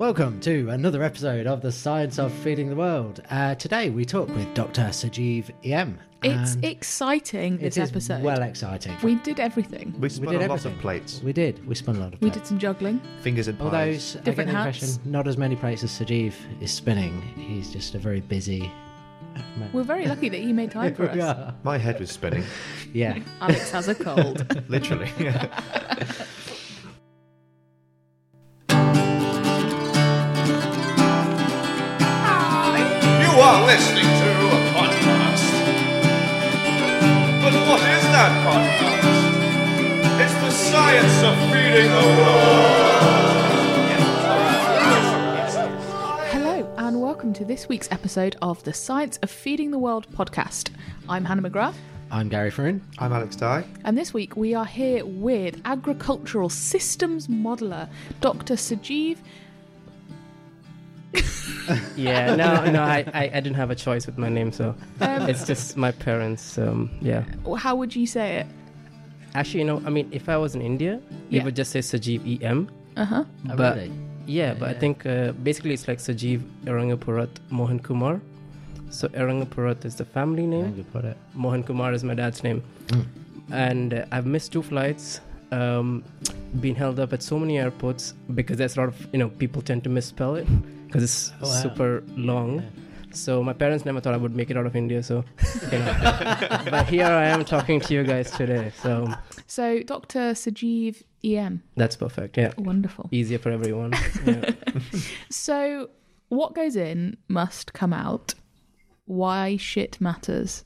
Welcome to another episode of the Science of Feeding the World. Uh, today we talk with Dr. Sajeev Em. It's exciting it this is episode. well exciting. we did everything. We spun did a lot everything. of plates, We did. We spun a lot of We plates. did some juggling. fingers and Although pies. I get Different the hats. impression not as many plates as Sajeev is spinning. He's just a very busy man. We're very lucky that he made time for us. are. My head was spinning, Yeah. Alex has a cold. literally. the science of feeding the world. Hello, and welcome to this week's episode of the Science of Feeding the World podcast. I'm Hannah McGrath, I'm Gary Farron. I'm Alex Dye. and this week we are here with agricultural systems modeler Dr. Sajeev. Yeah, no, no, I, I, I didn't have a choice with my name, so Um, it's just my parents. Um, yeah, how would you say it? Actually, you know, I mean, if I was in India, Yeah. it would just say Sajeev EM. Uh huh. Oh, but really? yeah, but I think uh, basically it's like Sajeev Erangapurat Mohan Kumar. So Erangapurat is the family name. good. Mohan Kumar is my dad's name, Mm. and uh, I've missed two flights. Um, been held up at so many airports because there's a lot of you know people tend to misspell it because it's Oh, wow. super long. Yeah. So my parents never thought I would make it out of India. So, you know. but here I am talking to you guys today. So So, Dr. Sajeev EM. that's perfect. Yeah, Wonderful. easier for everyone. Yeah. So, what goes in must come out. Why shit matters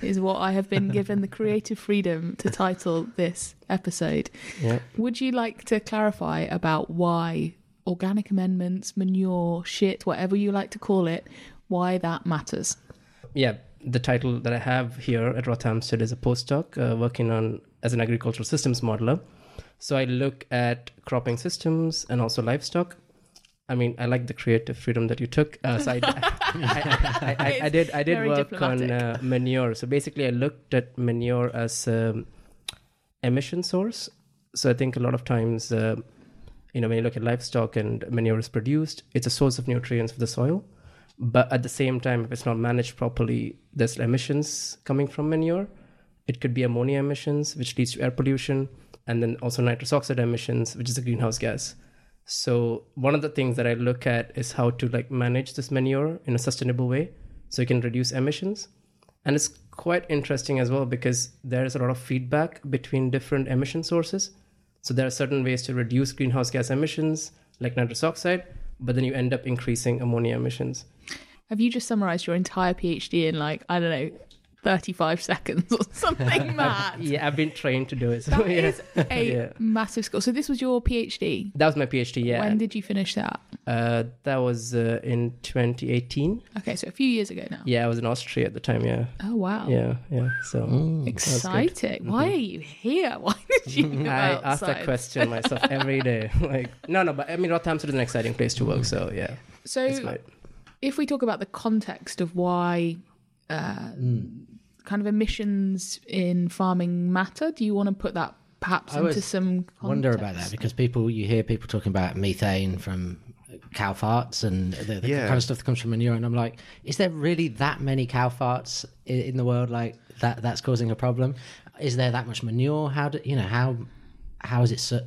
is what I have been given the creative freedom to title this episode. yeah. Would you like to clarify about why organic amendments, manure, shit, whatever you like to call it, why that matters? yeah, the title that I have here at Rothamsted is a postdoc uh, working on as an agricultural systems modeler. So I look at cropping systems and also livestock. I mean, I like the creative freedom that you took. Uh, so I, I, I, I, did I did work on uh, manure. So basically, I looked at manure as um, emission source. So I think a lot of times, uh, you know, when you look at livestock and manure is produced, it's a source of nutrients for the soil. But at the same time, if it's not managed properly, there's emissions coming from manure. It could be ammonia emissions, which leads to air pollution, and then also nitrous oxide emissions, which is a greenhouse gas. So one of the things that I look at is how to like manage this manure in a sustainable way, so you can reduce emissions. And it's quite interesting as well because there is a lot of feedback between different emission sources. So there are certain ways to reduce greenhouse gas emissions, like nitrous oxide, but then you end up increasing ammonia emissions. Have you just summarized your entire PhD in like, I don't know, 35 seconds or something mad? Yeah, I've been trained to do it. So That yeah. is a Yeah. massive skill. So this was your PhD. That was my PhD. Yeah, When did you finish that? uh, that was uh, in 2018. Okay, so a few years ago now. Yeah, I was in Austria at the time. Yeah, Oh wow. yeah, yeah. So Mm. Exciting. Why are you here? Why did you go I ask that question myself every day. Like, no, no, but I mean, Rothamsted is an exciting place to work. So yeah, So if we talk about the context of why uh, kind of emissions in farming matter, do you want to put that perhaps I into some context? wonder about that because people you hear people talking about methane from cow farts and the, the Yeah. kind of stuff that comes from manure and i'm like is there really that many cow farts in, in the world like that that's causing a problem is there that much manure how do you know how how is it so,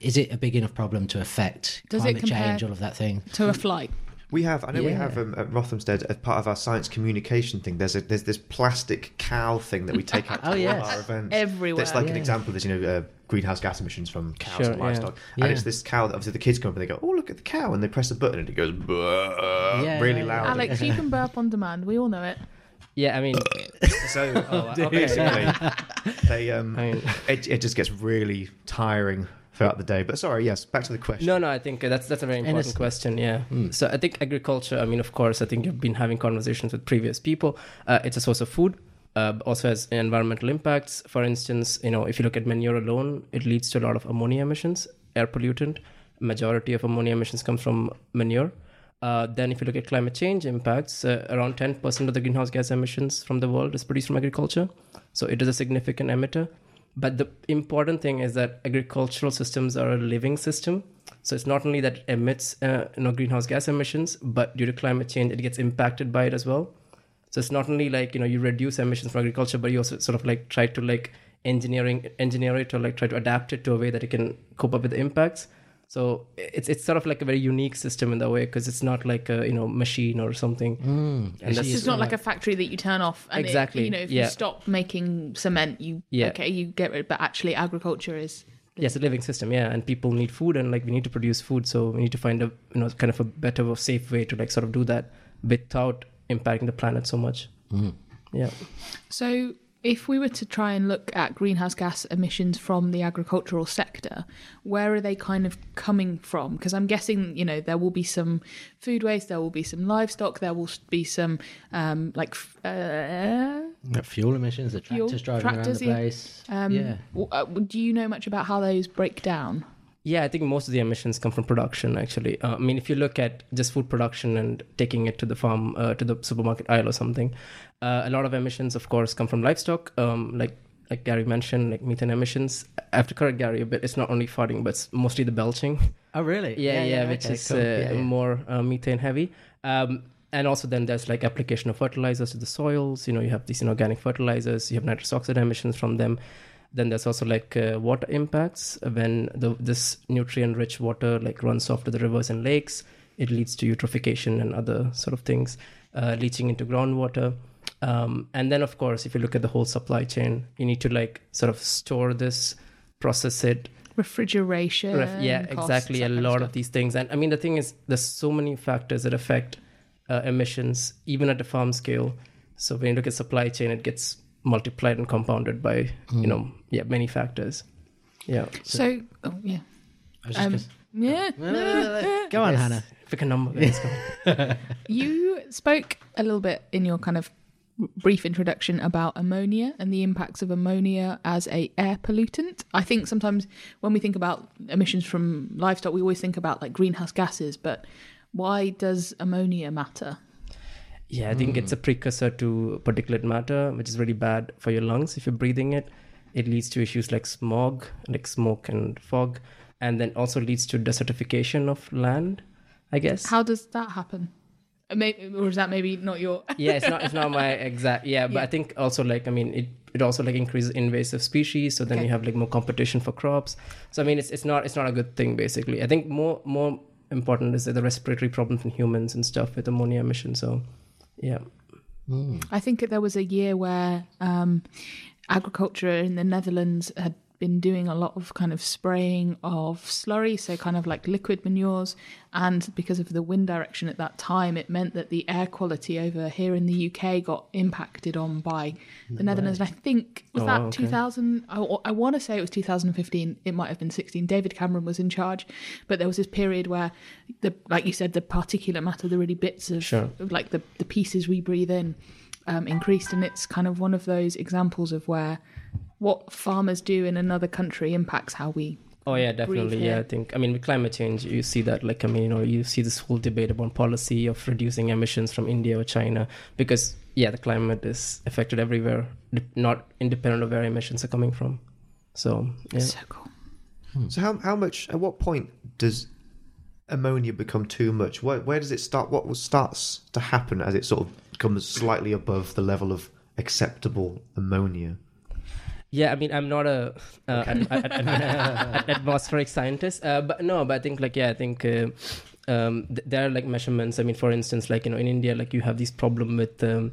is it a big enough problem to affect Does climate compare- change all of that thing to a flight? We have, I know we have um, at Rothamsted as part of our science communication thing. There's a there's this plastic cow thing that we take out to Oh, all yes. our events. Everywhere. That's like an example. There's you know uh, greenhouse gas emissions from cows Sure, and livestock, Yeah. and it's this cow that obviously the kids come up and they go, oh look at the cow, and they press a button and it goes "Buh," Yeah, really yeah, yeah. loud. Alex, you can burp on demand. We all know it. yeah. I mean, So oh, basically, they um, I mean, it, it just gets really tiring throughout the day. But sorry, yes, back to the question. No, no, I think uh, that's that's a very important it's- question. Yeah. Mm. So I think agriculture. I mean, of course, I think you've been having conversations with previous people. Uh, it's a source of food. Uh, also has environmental impacts. For instance, you know, if you look at manure alone, it leads to a lot of ammonia emissions, air pollutant. Majority of ammonia emissions come from manure. Uh, then, if you look at climate change impacts, uh, around 10% of the greenhouse gas emissions from the world is produced from agriculture. So, it is a significant emitter. But the important thing is that agricultural systems are a living system. So it's not only that it emits uh, you know greenhouse gas emissions, but due to climate change, it gets impacted by it as well. So it's not only like you know you reduce emissions from agriculture, but you also sort of like try to like engineering engineer it or like try to adapt it to a way that it can cope up with the impacts. So it's it's sort of like a very unique system in that way because it's not like a you know machine or something. Hmm. and It's that's It's not like a factory that you turn off and it- Exactly, you know, if yeah. you stop making cement, you Yeah. okay, you get rid. But actually, agriculture is yes, a living system, yeah. And people need food, and like we need to produce food, so we need to find a you know kind of a better, or safe way to like sort of do that without impacting the planet so much. Hmm. Yeah. So, if we were to try and look at greenhouse gas emissions from the agricultural sector, where are they kind of coming from? Because I'm guessing, you know, there will be some food waste, there will be some livestock, there will be some um, like uh, fuel emissions, the Fuel, tractors driving tractors, around the yeah. place. um, yeah. uh, do you know much about how those break down? Yeah, I think most of the emissions come from production. Actually, uh, I mean, if you look at just food production and taking it to the farm, uh, to the supermarket aisle or something, uh, a lot of emissions, of course, come from livestock. Um, like like Gary mentioned, like methane emissions. I have to correct Gary a bit. It's not only farting, but it's mostly the belching. Oh, really? Yeah, yeah, which okay, is cool. uh, Yeah, yeah. more uh, methane heavy. Um, and also then there's like application of fertilizers to the soils. You know, you have these inorganic fertilizers. You have nitrous oxide emissions from them. Then there's also like uh, water impacts when the this nutrient-rich water like runs off to the rivers and lakes. It leads to eutrophication and other sort of things, uh, leaching into groundwater. Um, and then, of course, if you look at the whole supply chain, you need to like sort of store this, process it, Refrigeration. Ref- yeah, costs, exactly. A of lot stuff. of these things, and I mean, the thing is, there's so many factors that affect uh, emissions, even at the farm scale. So when you look at supply chain, it gets multiplied and compounded by you know, yeah, many factors. Yeah. So, oh, yeah. I was just Um, gonna- yeah. Go on, Yes. Hannah. Pick a number. Let's go. You spoke a little bit in your kind of brief introduction about ammonia and the impacts of ammonia as a air pollutant. I think sometimes when we think about emissions from livestock, we always think about like greenhouse gases, but why does ammonia matter? Yeah, I think it's a precursor to particulate matter, which is really bad for your lungs if you're breathing it. It leads to issues like smog, like smoke and fog, and then also leads to desertification of land, I guess. How does that happen? Uh, may- Or is that maybe not your? yeah, it's not it's not my exact yeah, but Yeah. I think also like I mean it it also like increases invasive species, so then Okay. you have like more competition for crops. So I mean it's it's not it's not a good thing basically. I think more more important is the respiratory problems in humans and stuff with ammonia emission. So yeah. I think there was a year where um, agriculture in the Netherlands had been doing a lot of kind of spraying of slurry, so kind of like liquid manures. And because of the wind direction at that time, it meant that the air quality over here in the UK got impacted on by the Netherlands. And I think, was Oh, that okay. 2000? I, I want to say it was 2015. It might have been 16. David Cameron was in charge. But there was this period where, the like you said, the particulate matter, the really bits of, Sure. of like the, the pieces we breathe in um, increased, and it's kind of one of those examples of where what farmers do in another country impacts how we. Oh yeah, definitely. Yeah, I think I mean with climate change, you see that like I mean you know you see this whole debate about policy of reducing emissions from India or China because yeah the climate is affected everywhere, not independent of where emissions are coming from. So yeah. So cool. Hmm. So how how much? At what point does ammonia become too much? Where where does it start? What starts to happen as it sort of comes slightly above the level of acceptable ammonia? Yeah, I mean, I'm not a uh, atmospheric scientist, uh, but no, but I think like yeah, I think uh, um, th- there are like measurements. I mean, for instance, like you know, in India, like you have this problem with um,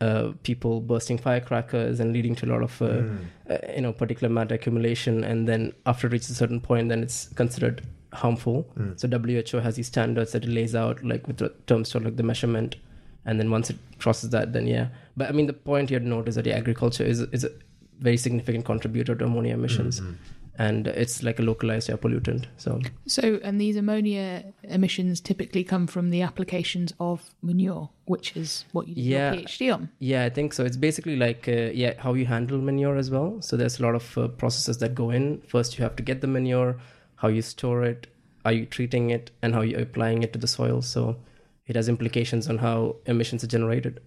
uh, people bursting firecrackers and leading to a lot of uh, uh, you know particulate matter accumulation, and then after it reaches a certain point, then it's considered harmful. So WHO has these standards that it lays out, like with the terms to like the measurement, and then once it crosses that, then yeah. But I mean, the point here to note is that yeah, agriculture is is a very significant contributor to ammonia emissions, and it's like a localized air pollutant. So So, and these ammonia emissions typically come from the applications of manure, which is what you did Yeah. your PhD on. yeah, I think so. It's basically like uh, yeah, how you handle manure as well. So there's a lot of uh, processes that go in. First, you have to get the manure, how you store it, are you treating it, and how you're applying it to the soil. So it has implications on how emissions are generated.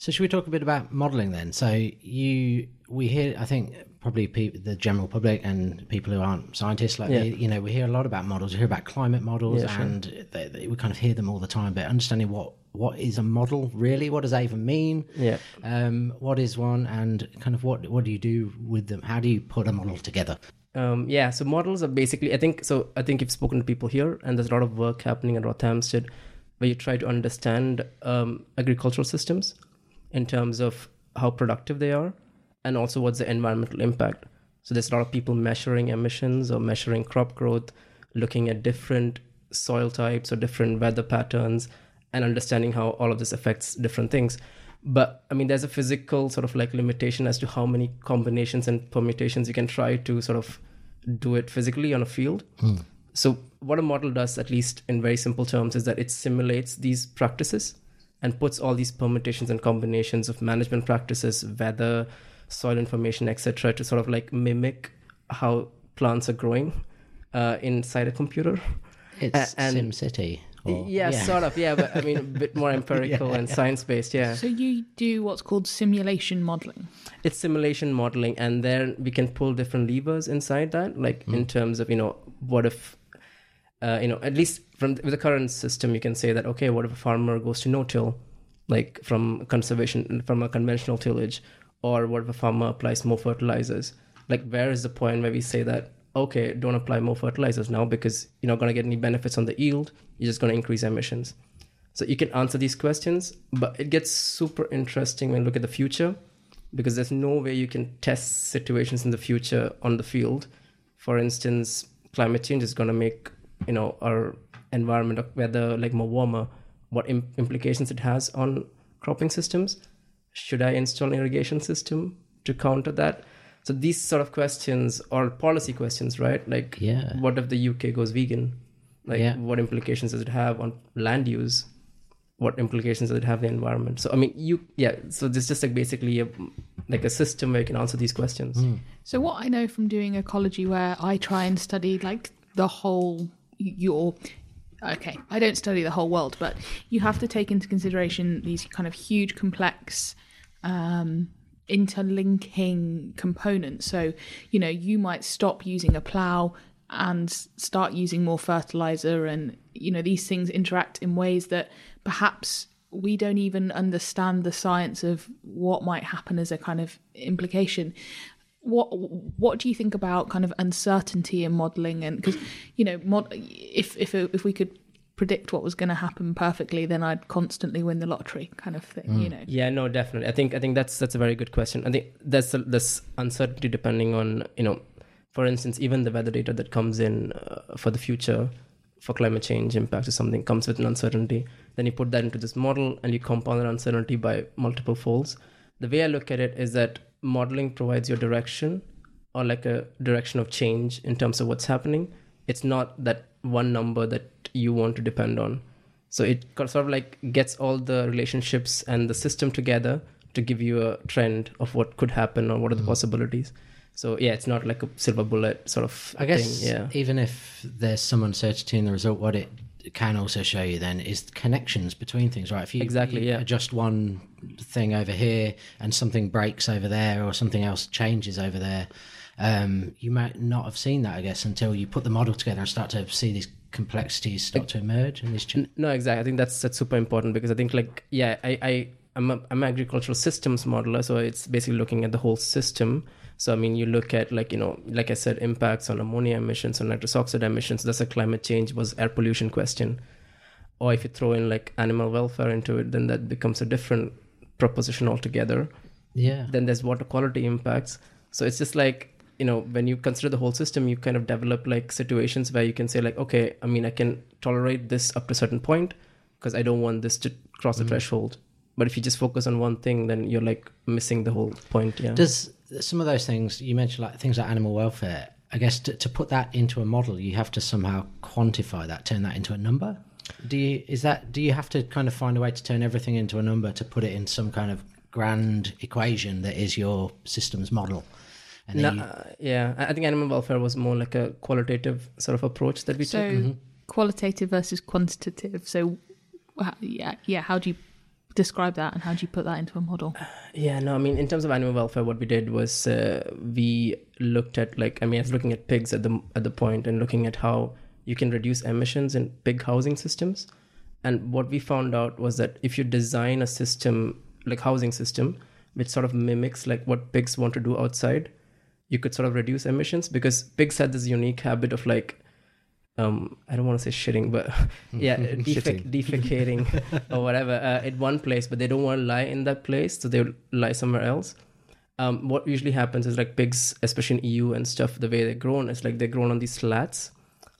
So should we talk a bit about modelling then? So you, we hear, I think probably pe- the general public and people who aren't scientists. Like Yeah. they, you know, we hear a lot about models. We hear about climate models, Yeah, sure. and they, they, we kind of hear them all the time. But understanding what what is a model really, what does that even mean? Yeah. Um, what is one, and kind of what what do you do with them? How do you put a model together? Um, yeah, so models are basically, I think, so I think you've spoken to people here, and there's a lot of work happening at Rothamsted where you try to understand um, agricultural systems in terms of how productive they are and also what's the environmental impact. So there's a lot of people measuring emissions or measuring crop growth, looking at different soil types or different weather patterns, and understanding how all of this affects different things. But I mean, there's a physical sort of like limitation as to how many combinations and permutations you can try to sort of do it physically on a field. Hmm. So, what a model does, at least in very simple terms, is that it simulates these practices and puts all these permutations and combinations of management practices, weather, soil information, etc., to sort of like mimic how plants are growing uh, inside a computer. It's and- SimCity. Or, yeah, sort of. Yeah, but I mean, a bit more empirical and science based. Yeah. So you do what's called simulation modeling. it's simulation modeling and then we can pull different levers inside that like in terms of you know what if uh, you know at least from with the current system you can say that okay what if a farmer goes to no-till like from conservation from a conventional tillage? Or what if a farmer applies more fertilizers? Like where is the point where we say that okay don't apply more fertilizers now because you're not going to get any benefits on the yield you're just going to increase emissions? So you can answer these questions but it gets super interesting when you look at the future because there's no way you can test situations in the future on the field. For instance, climate change is going to make you know our environment or weather like more warmer. What Im- implications it has on cropping systems? Should I install an irrigation system to counter that? So these sort of questions or policy questions, right? Like, Yeah. what if the UK goes vegan? Like, Yeah. what implications does it have on land use? what implications does it have on the environment so i mean you yeah so this is just like basically a like a system where you can answer these questions hmm. So what I know from doing ecology, where I try and study like the whole your okay, I don't study the whole world, but you have to take into consideration these kind of huge, complex, um, interlinking components. So you know, you might stop using a plow and start using more fertilizer, and you know, these things interact in ways that perhaps we don't even understand the science of what might happen as a kind of implication what what do you think about kind of uncertainty in modeling? And because you know mod, if if if we could predict what was going to happen perfectly then i'd constantly win the lottery kind of thing you know? Yeah no definitely. I think i think that's that's a very good question. I think there's a, this uncertainty depending on you know for instance even the weather data that comes in uh, for the future for climate change impacts or something comes with an uncertainty then you put that into this model and you compound that uncertainty by multiple folds. The way i look at it is that modeling provides your direction or like a direction of change in terms of what's happening. It's not that one number that you want to depend on. So it sort of like gets all the relationships and the system together to give you a trend of what could happen or what are the mm. possibilities. So yeah it's not like a silver bullet sort of I guess thing. yeah. even if there's some uncertainty in the result, what it can also show you then is connections between things, right? If you, Exactly, you yeah. adjust one thing over here and something breaks over there or something else changes over there, um, you might not have seen that, I guess, until you put the model together and start to see these complexities start to emerge and these ch- No, exactly. I think that's that's super important because I think like yeah, I I I'm a, I'm an agricultural systems modeler, so it's basically looking at the whole system. So I mean, you look at like you know, like I said, impacts on ammonia emissions, on nitrous oxide emissions. That's a climate change was air pollution question. Or if you throw in like animal welfare into it, then that becomes a different proposition altogether yeah. then there's water quality impacts so it's just like you know when you consider the whole system you kind of develop like situations where you can say like okay i mean i can tolerate this up to a certain point because i don't want this to cross the mm-hmm. threshold but if you just focus on one thing then you're like missing the whole point yeah Does some of those things you mentioned, like things like animal welfare? I guess to, to put that into a model, you have to somehow quantify that, turn that into a number. Do you is that do you have to kind of find a way to turn everything into a number to put it in some kind of grand equation that is your system's model? And no, you, uh, yeah I I think animal welfare was more like a qualitative sort of approach that we so took qualitative versus quantitative so yeah yeah how do you describe that and how do you put that into a model? Yeah, no, I mean, in terms of animal welfare, what we did was uh, we looked at like, I mean, I was looking at pigs at the at the point and looking at how you can reduce emissions in pig housing systems. And what we found out was that if you design a system like housing system, which sort of mimics like what pigs want to do outside, you could sort of reduce emissions because pigs had this unique habit of like um i don't want to say shitting but yeah defec- defecating or whatever uh, at one place but they don't want to lie in that place so they'll lie somewhere else. Um what usually happens is like pigs especially in eu and stuff the way they're grown is like they're grown on these slats.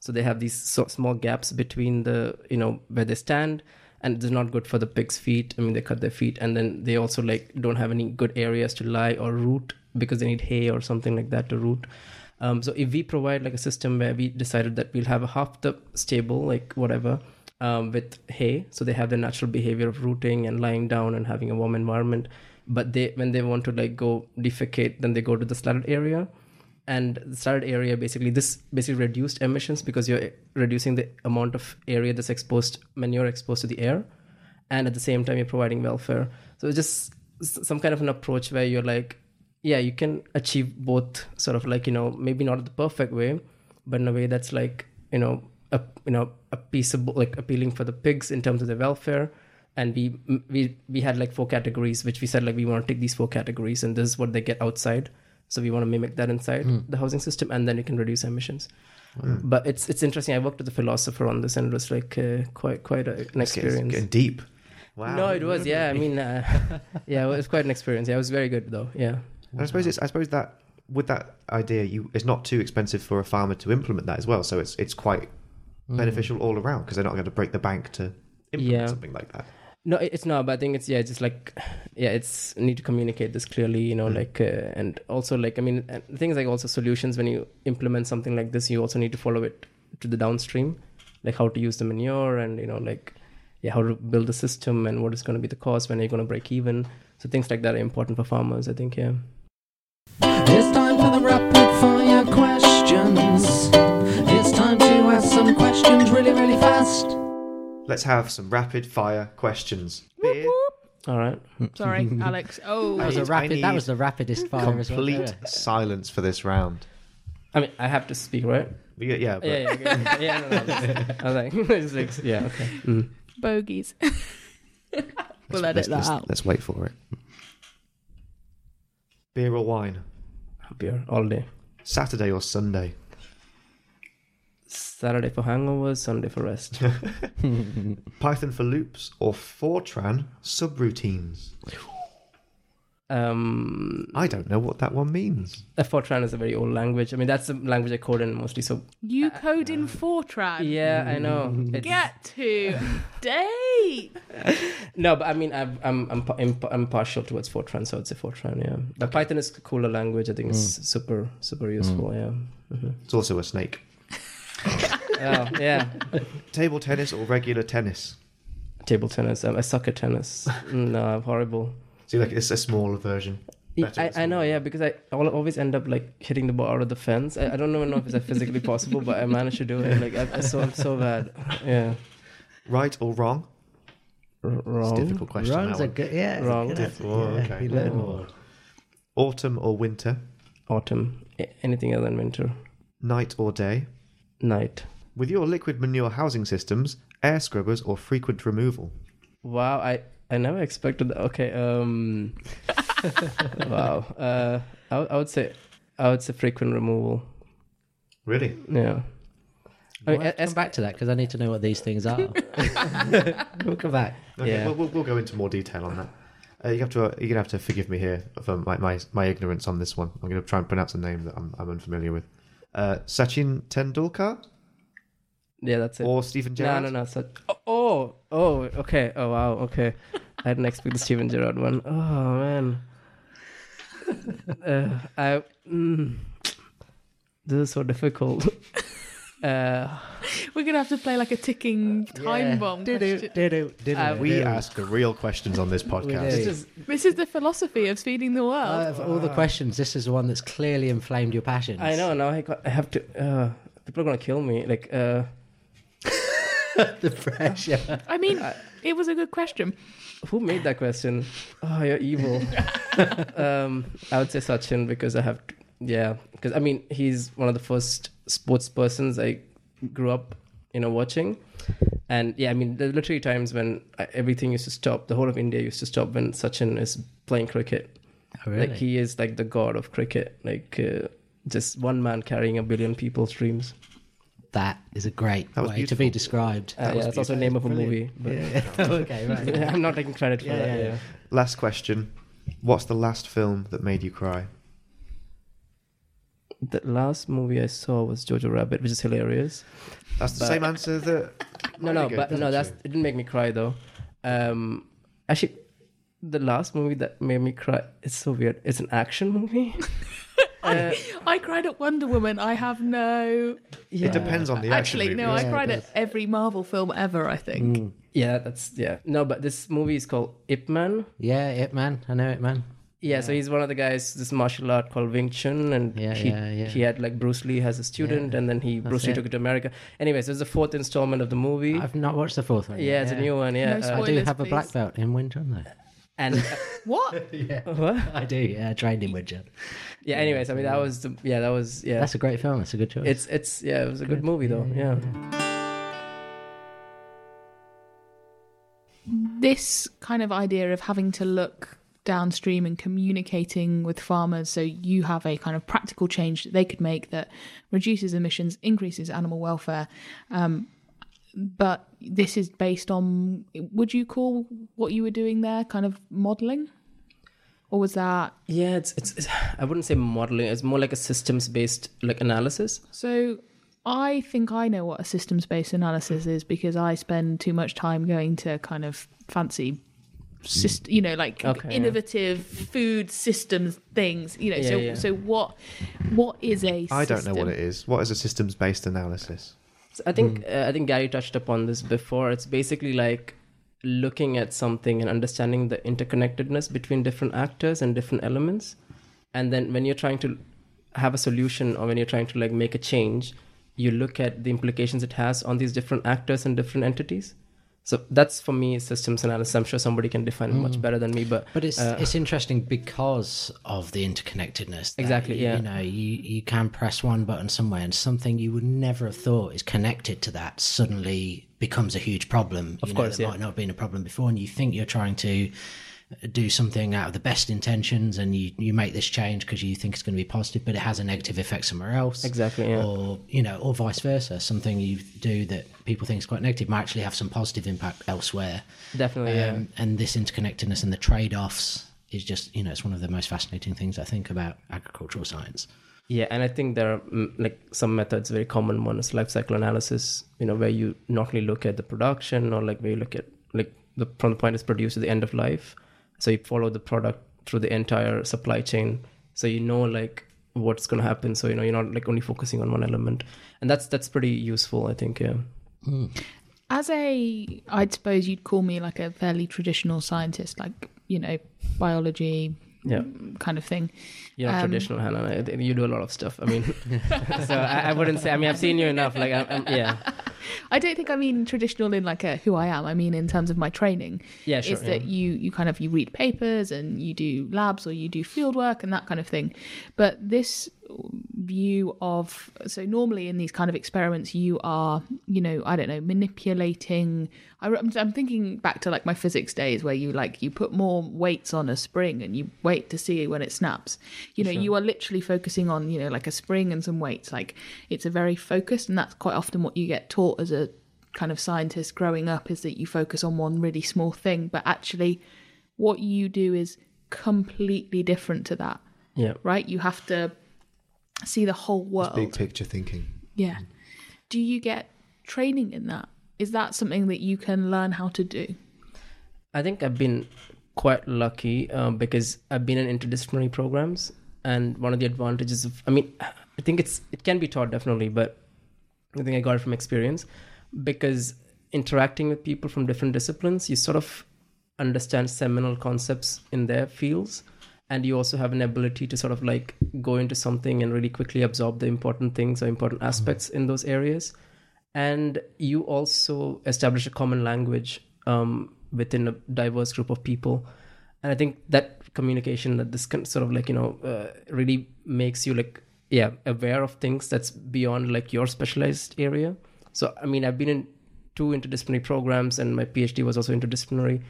So they have these so small gaps between the you know where they stand and it's not good for the pig's feet. I mean they cut their feet and then they also like don't have any good areas to lie or root because they need hay or something like that to root um, so if we provide like a system where we decided that we'll have a half the stable, like whatever, um, with hay, so they have the natural behavior of rooting and lying down and having a warm environment. But they, when they want to like go defecate, then they go to the slatted area, and the slatted area basically this basically reduced emissions because you're reducing the amount of area that's exposed manure exposed to the air, and at the same time you're providing welfare. So it's just some kind of an approach where you're like yeah you can achieve both sort of like you know maybe not the perfect way but in a way that's like you know a you know a peaceable like appealing for the pigs in terms of their welfare. And we we we had like four categories which we said like we want to take these four categories and this is what they get outside. So we want to mimic that inside the housing system and then you can reduce emissions. But it's it's interesting. I worked with a philosopher on this and it was like uh, quite quite a, an experience getting deep. Wow. no it was yeah i mean uh, yeah it was quite an experience. Yeah it was very good though. Yeah And I suppose it's I suppose that with that idea, you it's not too expensive for a farmer to implement that as well. So it's it's quite mm. beneficial all around because they're not going to break the bank to implement Yeah. something like that. No, it's not. But I think it's yeah, it's just like yeah, it's need to communicate this clearly, you know, mm. like uh, and also like I mean, uh, things like also solutions when you implement something like this, you also need to follow it to the downstream, like how to use the manure and you know like yeah, how to build a system and what is going to be the cost when you're going to break even. So things like that are important for farmers. I think yeah. It's time for the rapid fire questions. It's time to ask some questions really, really fast. Let's have some rapid fire questions. Beer, All right. Sorry, Alex. Oh, That was a I rapid. That was the rapidest fire as well. complete silence for this round. I mean, I have to speak, right? Yeah, yeah, but Yeah, yeah, okay. yeah. No, no, I was like, it's like yeah, okay. Mm. bogeys. we'll let's, edit that let's, out. let's wait for it. Beer or wine? Beer all day. Saturday or Sunday? Saturday for hangovers, Sunday for rest. Python for loops or Fortran subroutines? Um, I don't know what that one means. uh, Fortran is a very old language. I mean, that's the language I code in mostly. So You code in Fortran. yeah, I know. It's, Get to date. no, but I mean, I've, I'm I'm I'm I'm partial towards Fortran, so I'd say Fortran. Yeah, but Python is a cooler language. I think it's super super useful. Yeah. Mhm. It's also a snake. Oh yeah. Table tennis or regular tennis? Table tennis. Um, I suck at tennis. No, I'm horrible. See, like it's a smaller version. Better I, I know, yeah, because I al- always end up like hitting the ball out of the fence. I, I don't even know if it's physically possible, but I managed to do it. Like I, I'm so I'm so bad. Yeah, Right or wrong? R- It's a wrong. difficult question. Runs that a good, yeah, it's a Wrong. good answer. Oh, Yeah, okay. you learn more. Autumn or winter? Autumn. Anything other than winter. Night or day? Night. With your liquid manure housing systems, air scrubbers or frequent removal? Wow, I I never expected that. Okay. Um. wow. Uh, I, would- I would say I would say frequent removal. Really? Yeah. I We'll mean, have to as- come back to that because I need to know what these things are. we'll come back. Okay, Yeah. we'll, we'll, we'll go into more detail on that. Uh, you have to. Uh, you're gonna have to forgive me here for my, my, my ignorance on this one. I'm gonna try and pronounce a name that I'm, I'm unfamiliar with. Uh, Sachin Tendulkar yeah, that's it. or Steven No, Gerrard? no, no. So, oh, oh, oh, okay. Oh, wow. Okay. I didn't expect the Steven Gerrard one. Oh, man. Uh, I, mm, this is so difficult. Uh, We're gonna have to play like a ticking time bomb. question. Uh, We ask the real questions on this podcast. this is, This is the philosophy of feeding the world. Uh, of all the questions, this is the one that's clearly inflamed your passions. I know. Now I, got, I have to. Uh, people are going to kill me. Like, uh, the pressure. I mean, It was a good question. Who made that question? Oh, you're evil. um, I would say Sachin because I have, yeah, because I mean he's one of the first sports persons I grew up, you know, watching, and yeah, I mean there are literally times when everything used to stop. The whole of India used to stop when Sachin is playing cricket. Oh, really? Like he is like the god of cricket, like uh, just one man carrying a billion people's dreams. That is a great That was way to be described. Uh, yeah, that's also the name of a movie. But okay, right. I'm not taking credit for Yeah, that. yeah, Yeah, yeah. Last question. What's the last film that made you cry? The last movie I saw was Jojo Rabbit, which is hilarious. That's the But- same answer that. No, no, Really but no, doesn't that's she? it. Didn't make me cry though. Um, actually, the last movie that made me cry. It's so weird. It's an action movie. Uh, I cried at Wonder Woman. I have no. yeah. It depends on the action Actually, movie. no, I Yeah, it cried at every Marvel film ever, I think. Mm. Yeah, that's yeah. No, but this movie is called Ip Man. Yeah, it man. I know it, man. Yeah, so he's one of the guys. This martial art called Wing Chun, and Yeah, he yeah, yeah. he had like Bruce Lee as a student, Yeah, and then he Bruce Lee it. took it to America. Anyway, Anyways, there's the fourth installment of the movie. I've not watched the fourth one. yeah, yet, it's a new one. Yeah, No uh, I do Spoilers, have a black belt in Wing Chun, though. and uh, What? yeah, what? I do. Yeah, I trained in Wing Chun. Yeah. Anyways, I mean that was the yeah that was yeah. That's a great film. That's a good choice. It's it's yeah, it was a good movie though. Yeah. This kind of idea of having to look downstream and communicating with farmers so you have a kind of practical change that they could make that reduces emissions, increases animal welfare. Um, but this is based on, would you call what you were doing there kind of modeling? Or was that Yeah, it's, it's it's I wouldn't say modeling. It's more like a systems based like analysis. So I think I know what a systems based analysis is because I spend too much time going to kind of fancy syst- you know like Okay, yeah. innovative food systems things you know Yeah, so yeah. so what what is a I don't know what it is. What is a systems based analysis? So I think uh, I think Gary touched upon this before. It's basically like looking at something and understanding the interconnectedness between different actors and different elements, and then when you're trying to have a solution or when you're trying to like make a change, you look at the implications it has on these different actors and different entities. So that's for me systems analysis. I'm sure somebody can define it much better than me, but But it's uh, it's interesting because of the interconnectedness. that, Exactly, yeah. you know, you you can press one button somewhere, and something you would never have thought is connected to that suddenly becomes a huge problem. Of you course, know, that yeah. might not have been a problem before, and you think you're trying to do something out of the best intentions, and you you make this change because you think it's going to be positive, but it has a negative effect somewhere else. Exactly, yeah. Or you know, or vice versa. Something you do that people think is quite negative might actually have some positive impact elsewhere. definitely, yeah. Um, and this interconnectedness and the trade-offs is just you know it's one of the most fascinating things I think about agricultural science. Yeah, and I think there are mm, like some methods. Very common ones, is life cycle analysis. You know, where you not only look at the production or like where you look at like the from the point it's produced to the end of life. So you follow the product through the entire supply chain. So you know like what's going to happen. So you know you're not like only focusing on one element, and that's that's pretty useful. I think. Yeah. as a i'd suppose you'd call me like a fairly traditional scientist like you know biology Yeah. kind of thing You're not Um, traditional, Hannah. You do a lot of stuff. I mean, so I, I wouldn't say. I mean, I've seen you enough. Like, I'm, I'm, yeah, I don't think I mean traditional in like a who I am. I mean in terms of my training. Yeah, sure, Is that yeah. you you kind of you read papers and you do labs or you do field work and that kind of thing. But this view of so normally in these kind of experiments you are you know I don't know manipulating. I, I'm, I'm thinking back to like my physics days where you like you put more weights on a spring and you wait to see when it snaps. You know you are literally focusing on you know like a spring and some weights. Like it's a very focused and that's quite often what you get taught as a kind of scientist growing up is that you focus on one really small thing, but actually, what you do is completely different to that, yeah. right? You have to see the whole world. Big picture thinking. Yeah. Do you get training in that? Is that something that you can learn how to do? I think I've been quite lucky um, because I've been in interdisciplinary programs, and one of the advantages of, I mean, I think it's it can be taught definitely, but I think I got it from experience because interacting with people from different disciplines, you sort of understand seminal concepts in their fields, and you also have an ability to sort of like go into something and really quickly absorb the important things or important aspects in those areas. And you also establish a common language um, within a diverse group of people. And i think that communication that this kind sort of like you know uh, really makes you like yeah aware of things that's beyond like your specialized area. So i mean i've been in two interdisciplinary programs and my phd was also interdisciplinary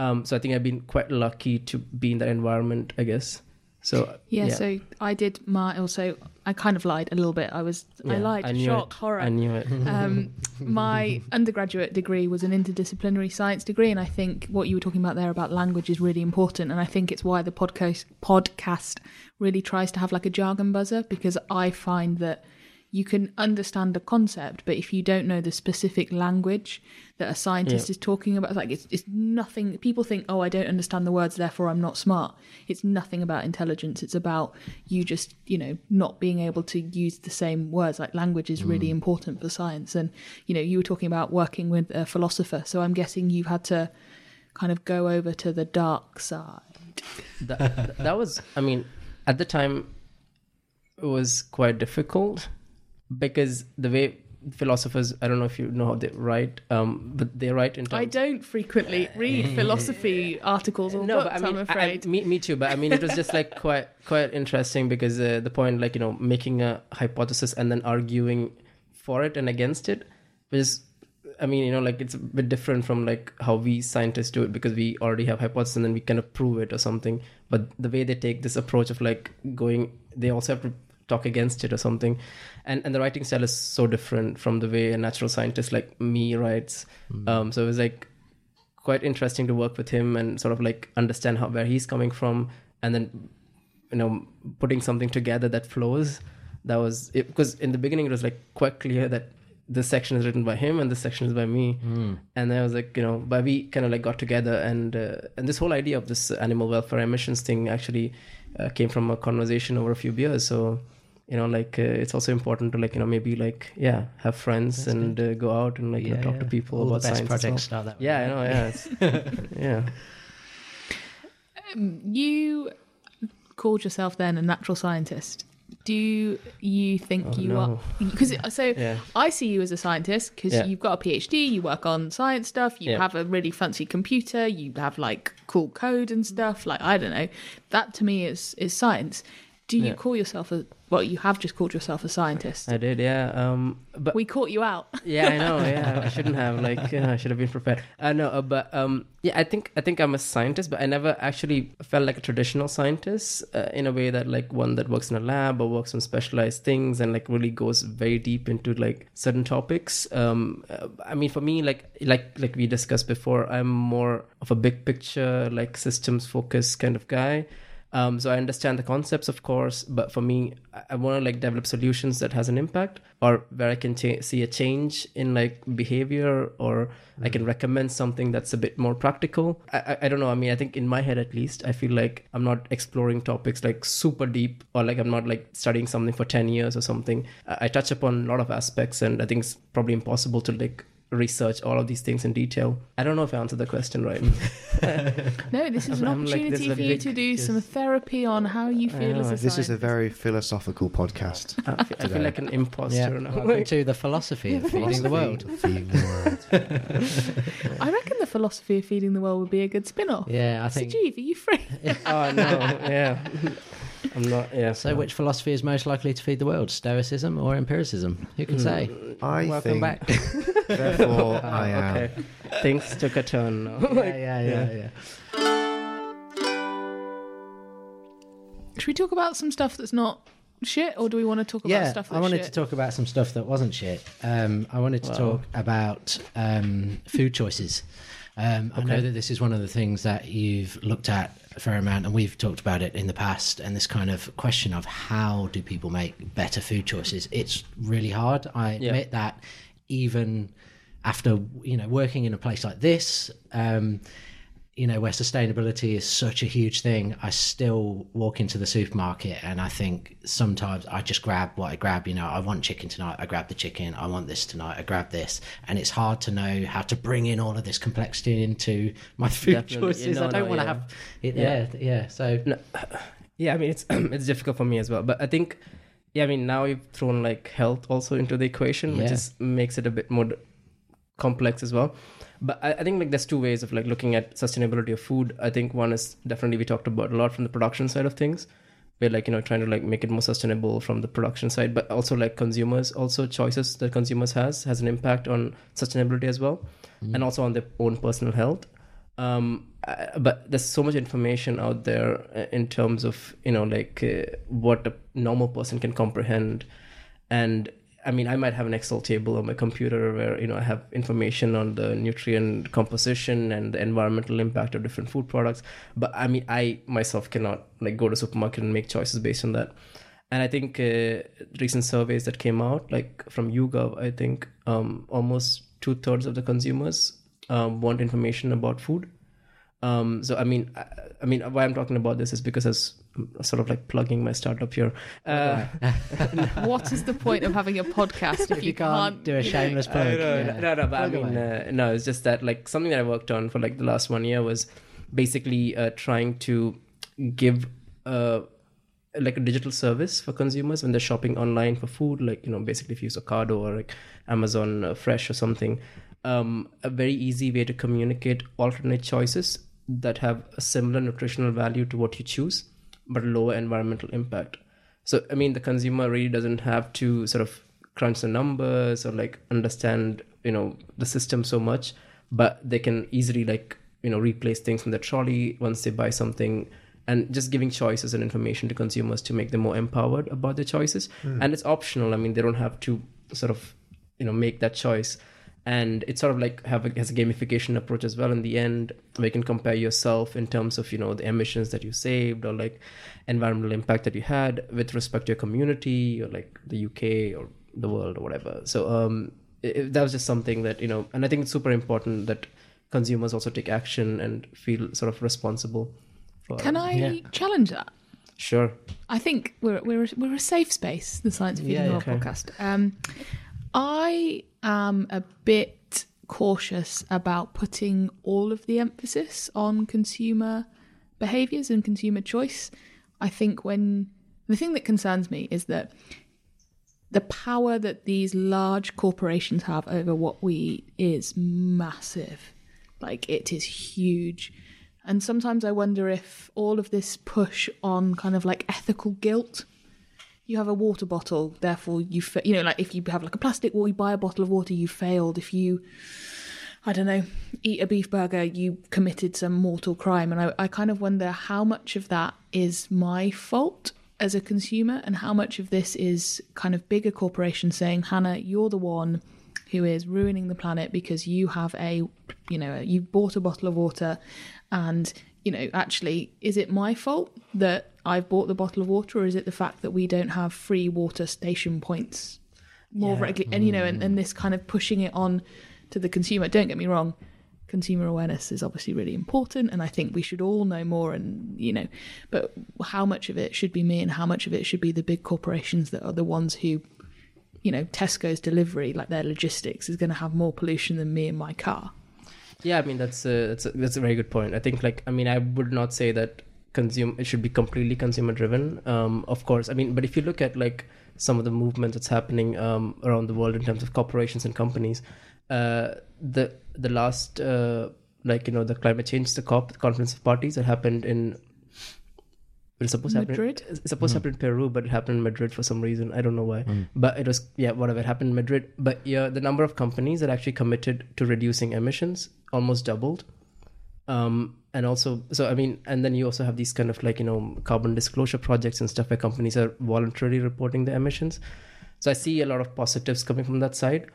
um, so i think i've been quite lucky to be in that environment i guess so Yeah, so I did my also I kind of lied a little bit. I was I yeah, lied, knew shock, it. horror. i knew it um, my undergraduate degree was an interdisciplinary science degree, and I think what you were talking about there about language is really important, and I think it's why the podcast podcast really tries to have like a jargon buzzer because I find that you can understand the concept, but if you don't know the specific language that a scientist Yeah. is talking about, like it's it's nothing. People think, oh, I don't understand the words, therefore I'm not smart. It's nothing about intelligence. It's about you just you know not being able to use the same words. Like language is really mm. important for science, and you know you were talking about working with a philosopher, so I'm guessing you've had to kind of go over to the dark side. that, that was i mean at the time it was quite difficult because the way philosophers i don't know if you know how they write um but they write in terms I don't frequently read philosophy articles or no books. but i mean I'm I- I- me, me too but i mean it was just like quite quite interesting because uh, the point like you know making a hypothesis and then arguing for it and against it was I mean, you know, like it's a bit different from like how we scientists do it because we already have hypothesis and then we kind of prove it or something. But the way they take this approach of like going, they also have to talk against it or something, and and the writing style is so different from the way a natural scientist like me writes. Um, so it was like quite interesting to work with him and sort of like understand how where he's coming from, and then you know putting something together that flows. That was it because in the beginning it was like quite clear that this section is written by him and this section is by me. And then i was like you know but we kind of like got together and uh, and this whole idea of this animal welfare emissions thing actually uh, came from a conversation over a few beers. So you know like uh, it's also important to like you know maybe like yeah have friends and uh, go out and like you know, talk to people All about the best science projects well. start that way. yeah i know yeah it's, yeah you called yourself then a natural scientist. Do you think Oh, you no. are? Because so Yeah. I see you as a scientist because Yeah. you've got a PhD, you work on science stuff, you Yeah. have a really fancy computer, you have like cool code and stuff. Like I don't know, that to me is is science. Do you Yeah. call yourself a? Well, you have just called yourself a scientist. i did yeah um but we caught you out. yeah i know yeah i shouldn't have like yeah, i should have been prepared i know uh, but um yeah i think i think i'm a scientist but i never actually felt like a traditional scientist uh, in a way that like one that works in a lab or works on specialized things and like really goes very deep into like certain topics um uh, i mean for me like like like we discussed before i'm more of a big picture like systems focused kind of guy um, so I understand the concepts, of course, but for me, I, I want to like develop solutions that has an impact, or where I can cha- see a change in like behavior, or I can recommend something that's a bit more practical. I, I I don't know. I mean, I think in my head at least, I feel like I'm not exploring topics like super deep, or like I'm not like studying something for ten years or something. I, I touch upon a lot of aspects, and I think it's probably impossible to like research all of these things in detail. I don't know if I answered the question right. No, this is an I'm opportunity this is a for you big- to do some therapy on how you feel as a This is a very philosophical podcast. I feel, I feel like an imposter Yeah, now. welcome to the philosophy of feeding the world. Feeding the world. I reckon the philosophy of feeding the world would be a good spin-off. Yeah, I So, think. Jeeve, are you free? oh no, yeah. I'm not. Yeah. So, which philosophy is most likely to feed the world, Stoicism or empiricism? Who can say? I Welcome think, back. therefore, I am. Okay. Things took a turn now. yeah, yeah, yeah, yeah. Should we talk about some stuff that's not shit, or do we want to talk about Yeah, stuff that's I wanted shit? to talk about some stuff that wasn't shit. Um, I wanted to Wow. talk about um, food choices. Um, I know that this is one of the things that you've looked at a fair amount, and we've talked about it in the past. And this kind of question of how do people make better food choices? It's really hard. I Yeah. admit that even after you know working in a place like this. Um, you know where sustainability is such a huge thing i still walk into the supermarket and i think sometimes i just grab what i grab you know i want chicken tonight i grab the chicken i want this tonight i grab this and it's hard to know how to bring in all of this complexity into my food Definitely. choices No, i don't no, want to yeah. have it yeah yeah so No, yeah, I mean it's it's difficult for me as well, but I think yeah, I mean now you've thrown like health also into the equation, which Yeah. is makes it a bit more complex as well. But I, I think like there's two ways of like looking at sustainability of food. I think one is definitely we talked about a lot from the production side of things. We're like you know trying to like make it more sustainable from the production side, but also like consumers also choices that consumers has has an impact on sustainability as well, and also on their own personal health. Um, but there's so much information out there uh, in terms of you know like uh, what a normal person can comprehend and i mean i might have an excel table on my computer where you know i have information on the nutrient composition and the environmental impact of different food products. But i mean i myself cannot like go to supermarket and make choices based on that. And i think uh, recent surveys that came out like from yougov i think um, almost two-thirds of the consumers um, want information about food. Um, so I mean, I, I mean, why I'm talking about this is because as sort of like plugging my startup here. Uh, what is the point of having a podcast if, you can't do a shameless plug. no, yeah. no, no, but I mean, uh, no, it's just that like something that I worked on for like the last one year was basically uh, trying to give uh, like a digital service for consumers when they're shopping online for food, like you know, basically if you use Ocado or like Amazon uh, Fresh or something, um, a very easy way to communicate alternate choices that have a similar nutritional value to what you choose, but lower environmental impact. So, I mean, the consumer really doesn't have to sort of crunch the numbers or like understand, you know, the system so much, but they can easily like, you know, replace things from the trolley once they buy something and just giving choices and information to consumers to make them more empowered about their choices. Hmm. And it's optional. I mean, they don't have to sort of, you know, make that choice and it's sort of like have a, has a gamification approach as well in the end where you can compare yourself in terms of you know the emissions that you saved or like environmental impact that you had with respect to your community or like the uk or the world or whatever so um it, it- that was just something that you know and i think it's super important that consumers also take action and feel sort of responsible for Can I Yeah. challenge that? sure I think we're we're we're a safe space, the Science Feeding Yeah, Law okay. podcast. Um, I am a bit cautious about putting all of the emphasis on consumer behaviors and consumer choice. I think when the thing that concerns me is that the power that these large corporations have over what we eat is massive. Like it is huge. And sometimes I wonder if all of this push on kind of like ethical guilt. You have a water bottle, therefore you fa- you know like if you have like a plastic water, you buy a bottle of water, you failed. If you I don't know, eat a beef burger, you committed some mortal crime. And I, I kind of wonder how much of that is my fault as a consumer and how much of this is kind of bigger corporations saying, Hannah, you're the one who is ruining the planet because you have a, you know, you bought a bottle of water and, you know, actually, is it my fault that I've bought the bottle of water or is it the fact that we don't have free water station points more Yeah. regularly and you know and, and this kind of pushing it on to the consumer don't get me wrong consumer awareness is obviously really important and i think we should all know more and you know but how much of it should be me and how much of it should be the big corporations that are the ones who you know tesco's delivery like their logistics is going to have more pollution than me and my car Yeah, I mean that's a, that's a, that's a very good point. I think like I mean I would not say that consume it should be completely consumer driven. Um, of course, I mean, but if you look at like some of the movement that's happening um, around the world in terms of corporations and companies, uh, the the last uh, like you know the climate change the COP the conference of parties that happened in. It was supposed to happen. Madrid? It's supposed to happen in Peru, but it happened in Madrid for some reason. I don't know why. But it was yeah, whatever. It happened in Madrid. But yeah, the number of companies that actually committed to reducing emissions almost doubled. Um, and also, so I mean, and then you also have these kind of like you know carbon disclosure projects and stuff where companies are voluntarily reporting their emissions. So I see a lot of positives coming from that side.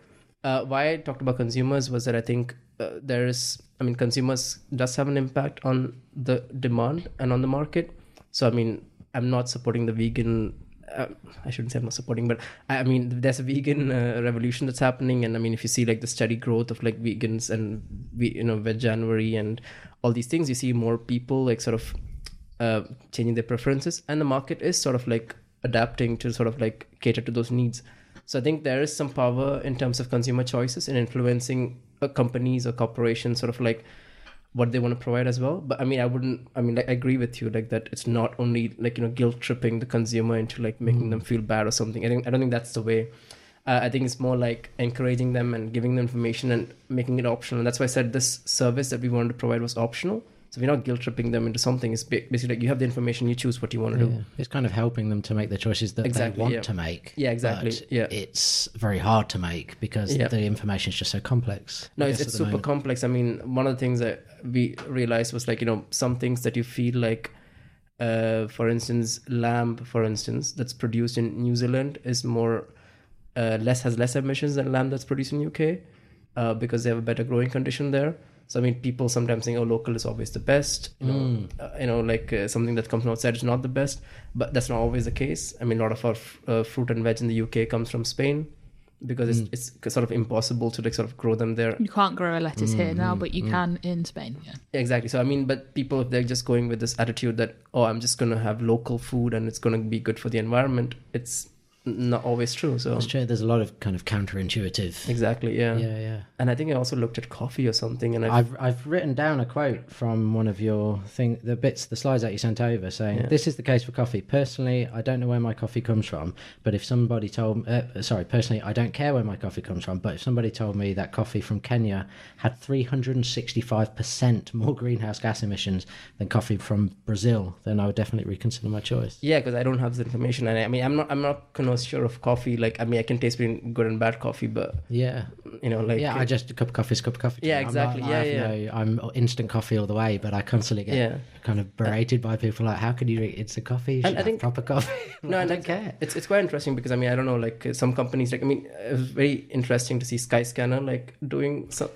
Uh, why I talked about consumers was that I think uh, there is, I mean, consumers does have an impact on the demand and on the market. So I mean, I'm not supporting the vegan. Uh, I shouldn't say I'm not supporting, but I I mean, there's a vegan uh, revolution that's happening, and I mean, if you see like the steady growth of like vegans and we, you know, veg January and all these things, you see more people like sort of uh, changing their preferences, and the market is sort of like adapting to sort of like cater to those needs. So I think there is some power in terms of consumer choices in influencing uh, companies or corporations, sort of like what they want to provide as well. But I mean, I wouldn't. I mean, like, I agree with you, like that. It's not only like you know guilt tripping the consumer into like making them feel bad or something. I think I don't think that's the way. Uh, I think it's more like encouraging them and giving them information and making it optional. And that's why I said this service that we wanted to provide was optional. So we're not guilt tripping them into something. It's basically like you have the information, you choose what you want to do. It's kind of helping them to make the choices that Exactly, they want yeah. to make. Yeah, exactly, yeah. It's very hard to make because Yeah. the information is just so complex. No, it's, it's super moment. complex. I mean, one of the things that we realized was like, you know, some things that you feel like, uh, for instance, lamb, for instance, that's produced in New Zealand is more, uh, less, has less emissions than lamb that's produced in UK, uh, because they have a better growing condition there. So I mean, people sometimes think, "Oh, local is always the best." You know, uh, you know, like uh, something that comes from outside is not the best, but that's not always the case. I mean, a lot of our f- uh, fruit and veg in the UK comes from Spain because it's, it's sort of impossible to like sort of grow them there You can't grow a lettuce here now, but you can in Spain. Yeah. Exactly. So I mean, but people if they're just going with this attitude that oh, I'm just gonna have local food and it's gonna be good for the environment, it's n- not always true. So It's true. There's a lot of kind of counterintuitive. exactly, yeah. Yeah, yeah. And I think I also looked at coffee or something, and I I've I've written down a quote from one of your thing, the bits, the slides that you sent over, saying Yeah. this is the case for coffee. Personally, I don't know where my coffee comes from, but if somebody told, uh, sorry, personally, I don't care where my coffee comes from, but if somebody told me that coffee from Kenya had 365 percent more greenhouse gas emissions than coffee from Brazil, then I would definitely reconsider my choice. yeah, because I don't have the information, and I, I mean, I'm not I'm not connoisseur of coffee. Like, I mean, I can taste between good and bad coffee, but Yeah, you know, like yeah. I just a cup of coffee is a cup of coffee. Yeah, not- exactly. I Yeah, yeah. no- I'm instant coffee all the way, but I constantly get Yeah. kind of berated by people like, "How can you drink instant coffee? You And should I think- proper coffee." No, I don't care. It's it's quite interesting because I mean I don't know like some companies like I mean it was very interesting to see Skyscanner like doing some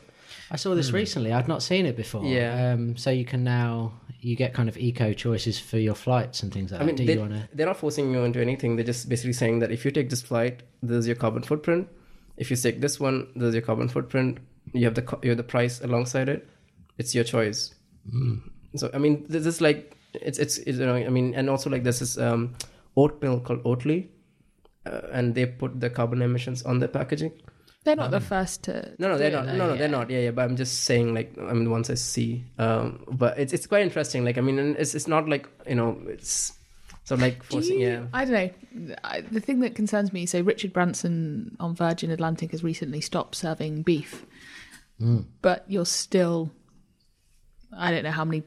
I saw this recently. I'd not seen it before. Hmm. Yeah. Um, so you can now you get kind of eco choices for your flights and things like I mean, that. Do they, you want to? they're not forcing you into anything. They're just basically saying that if you take this flight, there's your carbon footprint. If you take this one, there's your carbon footprint. You have the you have the price alongside it. It's your choice. So I mean, this is like it's, it's it's you know I mean, and also like this is um, oat milk called Oatly, uh, and they put the carbon emissions on their packaging. They're not the um, first to. No, no, they're not. though, No, no, yeah. they're not. Yeah, yeah. But I'm just saying, like, I mean, once I see, um, but it's it's quite interesting. Like, I mean, it's it's not like you know, it's so like Do forcing. you, yeah. I don't know. I, the thing that concerns me, so Richard Branson on Virgin Atlantic has recently stopped serving beef, mm. but you're still, I don't know how many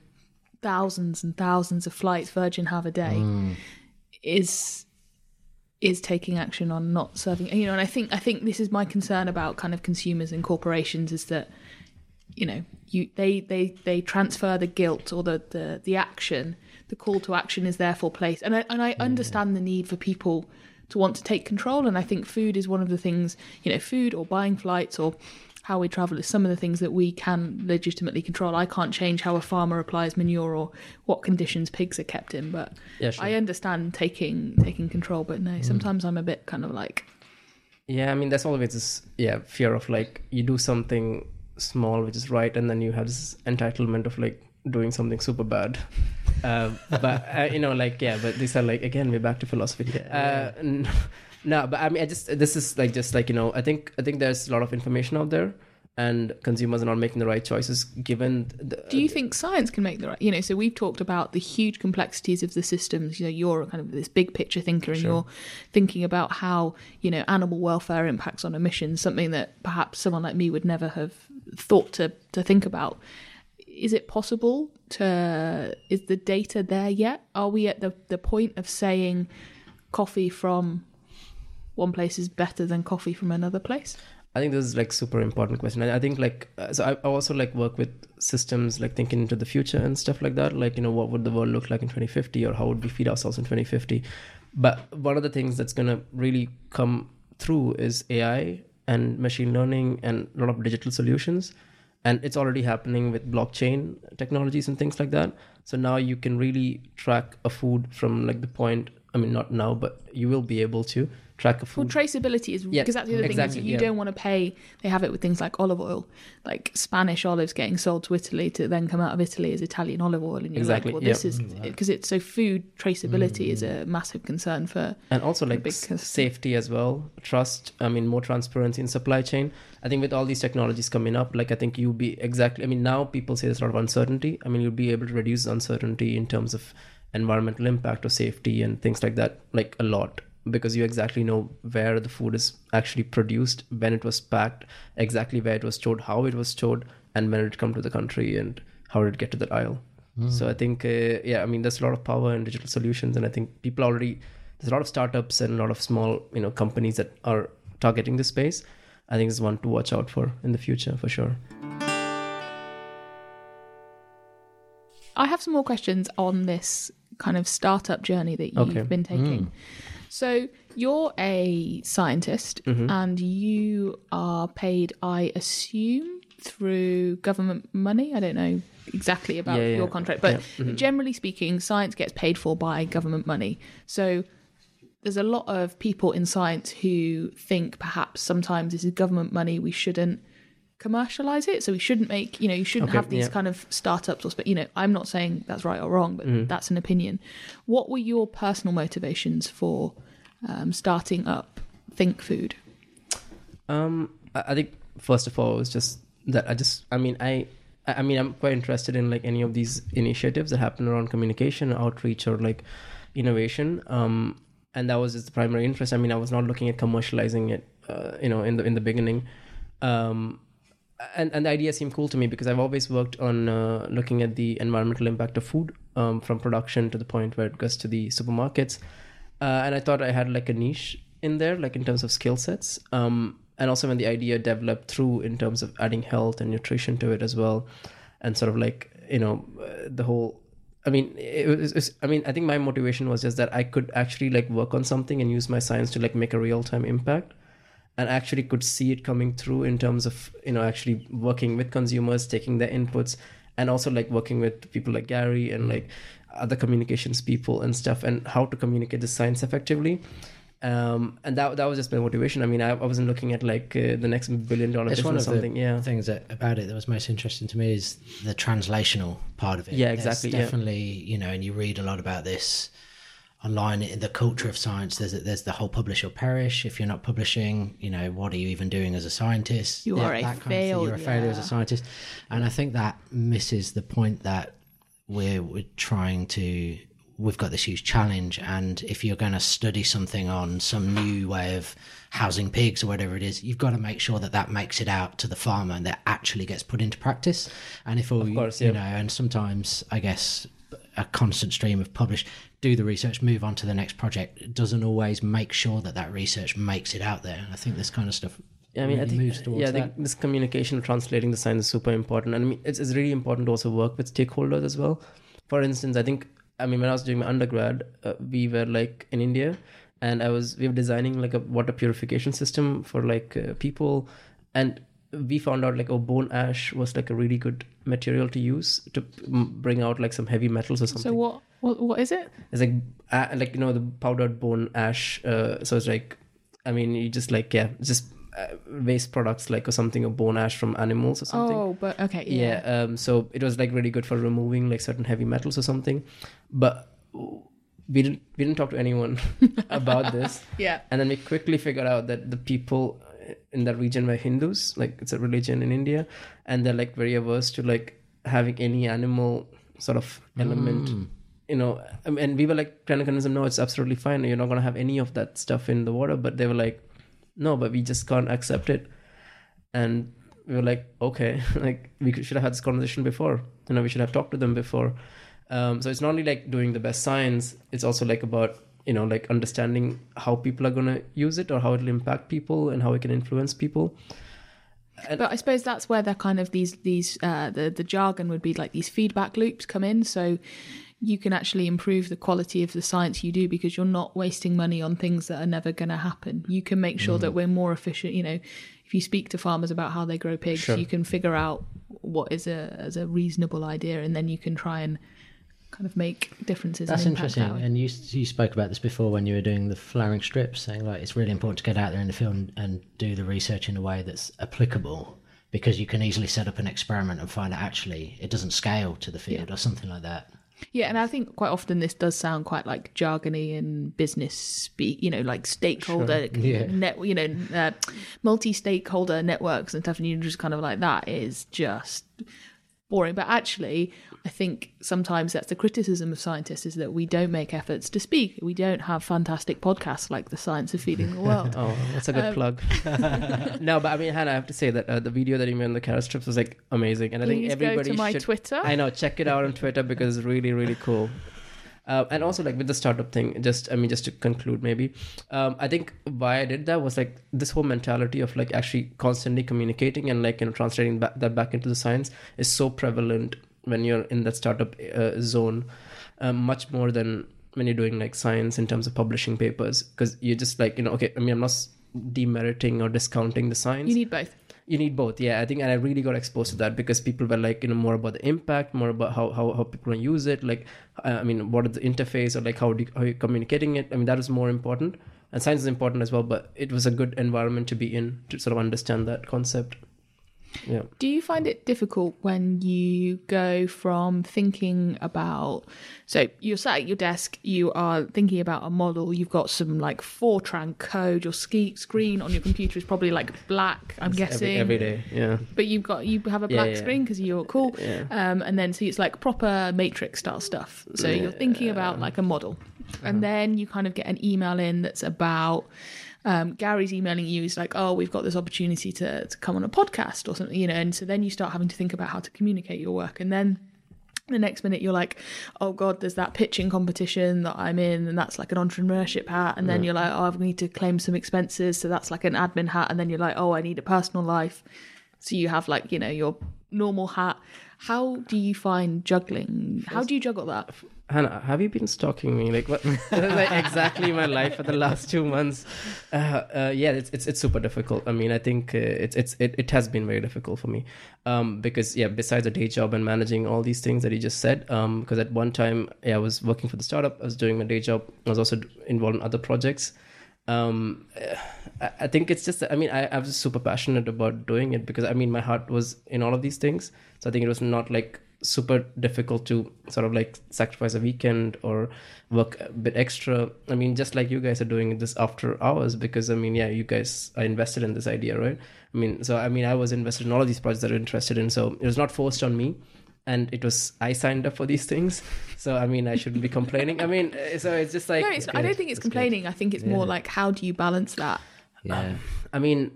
thousands and thousands of flights Virgin have a day, mm. is is taking action on not serving. You know, and I think I think this is my concern about kind of consumers and corporations is that you know you they they they transfer the guilt or the the, the action the call to action is therefore placed and I, and I mm. understand the need for people to want to take control and I think food is one of the things you know food or buying flights or how we travel is some of the things that we can legitimately control I can't change how a farmer applies manure or what conditions pigs are kept in but Yeah, sure. I understand taking taking control but no sometimes I'm a bit kind of like Yeah, I mean, that's always this yeah fear of like you do something small which is right, and then you have this entitlement of like doing something super bad. Um, but uh, you know, like yeah, but these are like again we're back to philosophy. Uh, n- no, but I mean, I just this is like just like you know, I think I think there's a lot of information out there, and consumers are not making the right choices given. The, Do you think science can make the right? You know, so we've talked about the huge complexities of the systems. You know, you're kind of this big picture thinker, and you're thinking about how you know animal welfare impacts on emissions. Something that perhaps someone like me would never have thought to to think about. Is it possible to? Is the data there yet? Are we at the the point of saying coffee from one place is better than coffee from another place? I think this is like super important question. I think like uh, so I also like work with systems like thinking into the future and stuff like that. Like you know what would the world look like in 2050 or how would we feed ourselves in 2050? But one of the things that's gonna really come through is AI and machine learning and a lot of digital solutions. And it's already happening with blockchain technologies and things like that. So now you can really track a food from like the point. I mean, not now, but you will be able to track a Well, traceability is Yeah, because that's the other exactly, thing is you yeah. don't want to pay. They have it with things like olive oil, like Spanish olives getting sold to Italy to then come out of Italy as Italian olive oil, and you're Exactly, like, well, yeah. this is mm, because it's so food traceability is a mm. massive concern for. and also like big safety as well trust i mean more transparency in supply chain i think with all these technologies coming up like i think you'll be exactly i mean now people say there's a lot of uncertainty i mean you'll be able to reduce uncertainty in terms of environmental impact or safety and things like that like a lot because you exactly know where the food is actually produced, when it was packed, exactly where it was stored, how it was stored, and when it come to the country and how did it get to that aisle. So I think, uh, yeah, I mean, there's a lot of power in digital solutions, and I think people already there's a lot of startups and a lot of small, you know, companies that are targeting this space. I think it's one to watch out for in the future for sure. I have some more questions on this kind of startup journey that you've Okay. been taking. So you're a scientist Mm-hmm. and you are paid, I assume, through government money. I don't know exactly about Yeah, yeah, your contract, but Yeah, mm-hmm. generally speaking, science gets paid for by government money. So there's a lot of people in science who think perhaps sometimes this is government money, we shouldn't commercialize it. So we shouldn't make, you know, you shouldn't Okay, have these yeah. kind of startups or, sp- you know, I'm not saying that's right or wrong, but Mm-hmm. that's an opinion. What were your personal motivations for um, starting up Think Food? Um, I think first of all, it's just that I just, I mean, I, I I mean, I'm quite interested in like any of these initiatives that happen around communication, outreach, or like innovation. Um, and that was just the primary interest. I mean, I was not looking at commercializing it, uh, you know, in the in the beginning. Um, and, and the idea seemed cool to me because I've always worked on uh, looking at the environmental impact of food um, from production to the point where it goes to the supermarkets. Uh, and I thought I had like a niche in there, like in terms of skill sets. Um, and also when the idea developed through in terms of adding health and nutrition to it as well. And sort of like, you know, uh, the whole I mean, it was, it's- I mean, I think my motivation was just that I could actually like work on something and use my science to like make a real time impact, and actually could see it coming through in terms of you know actually working with consumers, taking their inputs, and also like working with people like Gary and like other communications people and stuff, and how to communicate the science effectively. Um, and that that was just my motivation. I mean, I, I wasn't looking at like uh, the next billion dollar It's one business of or something. the yeah, things that about it that was most interesting to me is the translational part of it. Yeah, There's exactly, yeah. definitely, you know, and you read a lot about this online in the culture of science. There's there's the whole publish or perish. If you're not publishing, you know, what are you even doing as a scientist? You Yeah, are a that kind of thing. You're a failure as a scientist, and I think that misses the point that we're we're trying to. We've got this huge challenge, and if you're going to study something on some new way of housing pigs or whatever it is, you've got to make sure that that makes it out to the farmer and that actually gets put into practice. And if all course, you yeah. know, and sometimes I guess a constant stream of publish, do the research, move on to the next project. It doesn't always make sure that that research makes it out there. And I think this kind of stuff. Yeah, I mean, I think, moves towards yeah, I think this communication, translating the science is super important. And I mean, it's, it's really important to also work with stakeholders as well. For instance, I think, I mean, when I was doing my undergrad, uh, we were like in India and I was, we were designing like a water purification system for like uh, people. And we found out like, oh, bone ash was like a really good material to use to bring out like some heavy metals or something. So what, what what is it? It's like uh, like you know the powdered bone ash. Uh, so it's like, I mean, you just like yeah, just uh, waste products like or something or bone ash from animals or something. Oh, but okay, yeah. yeah. Um. So it was like really good for removing like certain heavy metals or something, but we didn't we didn't talk to anyone about this. Yeah. And then we quickly figured out that the people in that region were Hindus, like it's a religion in India, and they're like very averse to like having any animal sort of element. You know, um, and we were like trying to convince them, no, it's absolutely fine. You're not gonna have any of that stuff in the water. But they were like, no, but we just can't accept it. And we were like, okay, like we should have had this conversation before. You know, we should have talked to them before. Um, so it's not only like doing the best science; it's also like about you know like understanding how people are going to use it or how it'll impact people and how it can influence people. But I suppose that's where the kind of these these uh, the the jargon would be like these feedback loops come in. So you can actually improve the quality of the science you do because you're not wasting money on things that are never going to happen. You can make sure that we're more efficient. You know, if you speak to farmers about how they grow pigs, Sure. you can figure out what is a as a reasonable idea, and then you can try and kind of make differences. That's interesting. And you you spoke about this before when you were doing the flowering strips, saying like it's really important to get out there in the field and, and do the research in a way that's applicable because you can easily set up an experiment and find out actually it doesn't scale to the field or something like that. Yeah, and I think quite often this does sound quite like jargony and business speak, you know, like stakeholder Yeah. net, you know, uh, multi-stakeholder networks and stuff, and you're just kind of like that is just boring. But actually, I think sometimes that's the criticism of scientists is that we don't make efforts to speak. We don't have fantastic podcasts like the Science of Feeding the World. Oh, that's a good Um, plug. no, but I mean, Hannah, I have to say that uh, the video that you made on the carrot strips was like amazing, and I think everybody go to my should. Twitter. I know, check it out on Twitter because it's really, really cool. Uh, and also, like with the startup thing, just I mean, just to conclude, maybe, um, I think why I did that was like this whole mentality of like actually constantly communicating and like you know translating back, that back into the science is so prevalent when you're in that startup uh, zone, um, much more than when you're doing like science in terms of publishing papers because you're just like you know okay i mean i'm not demeriting or discounting the science You need both. You need both yeah i think and i really got exposed to that because people were like you know more about the impact more about how how, how people use it like uh, i mean what is the interface or like how, do you, how you're communicating it? I mean that is more important and science is important as well but it was a good environment to be in to sort of understand that concept yeah Do you find it difficult when you go from thinking about so you're sat at your desk, you are thinking about a model, you've got some like Fortran code, your ski screen on your computer is probably like black, I'm guessing. every, every day yeah But you've got you have a Yeah, black yeah. screen because you're cool. Yeah. Um, and then so it's like proper matrix style stuff. So you're thinking about like a model. Uh-huh. And then you kind of get an email in that's about um, Gary's emailing you. He's like, "Oh, we've got this opportunity to to come on a podcast or something," you know. And so then you start having to think about how to communicate your work, and then the next minute you're like, "Oh God, there's that pitching competition that I'm in, and that's like an entrepreneurship hat." And then you're like, "Oh, I need to claim some expenses, so that's like an admin hat." And then you're like, "Oh, I need a personal life." So you have like you know your normal hat. How do you find juggling? How do you juggle that? Hannah, have you been stalking me? Like what? like exactly my life for the last two months. Uh, uh, yeah, it's, it's it's super difficult. I mean, I think uh, it's it's it, it has been very difficult for me, um, because yeah, besides a day job and managing all these things that you just said, um, because at one time yeah, I was working for the startup, I was doing my day job, I was also involved in other projects. Um, I, I think it's just I mean I, I was super passionate about doing it because I mean my heart was in all of these things, so I think it was not like super difficult to sort of like sacrifice a weekend or work a bit extra. I mean, just like you guys are doing this after hours, because I mean, yeah, you guys are invested in this idea, right? I mean, so I mean, I was invested in all of these projects that I'm interested in, so it was not forced on me. And it was I signed up for these things, so I mean I shouldn't be complaining. I mean, uh, so it's just like no, it's, I don't think it's That's good. complaining. I think it's more like how do you balance that, Yeah. I mean,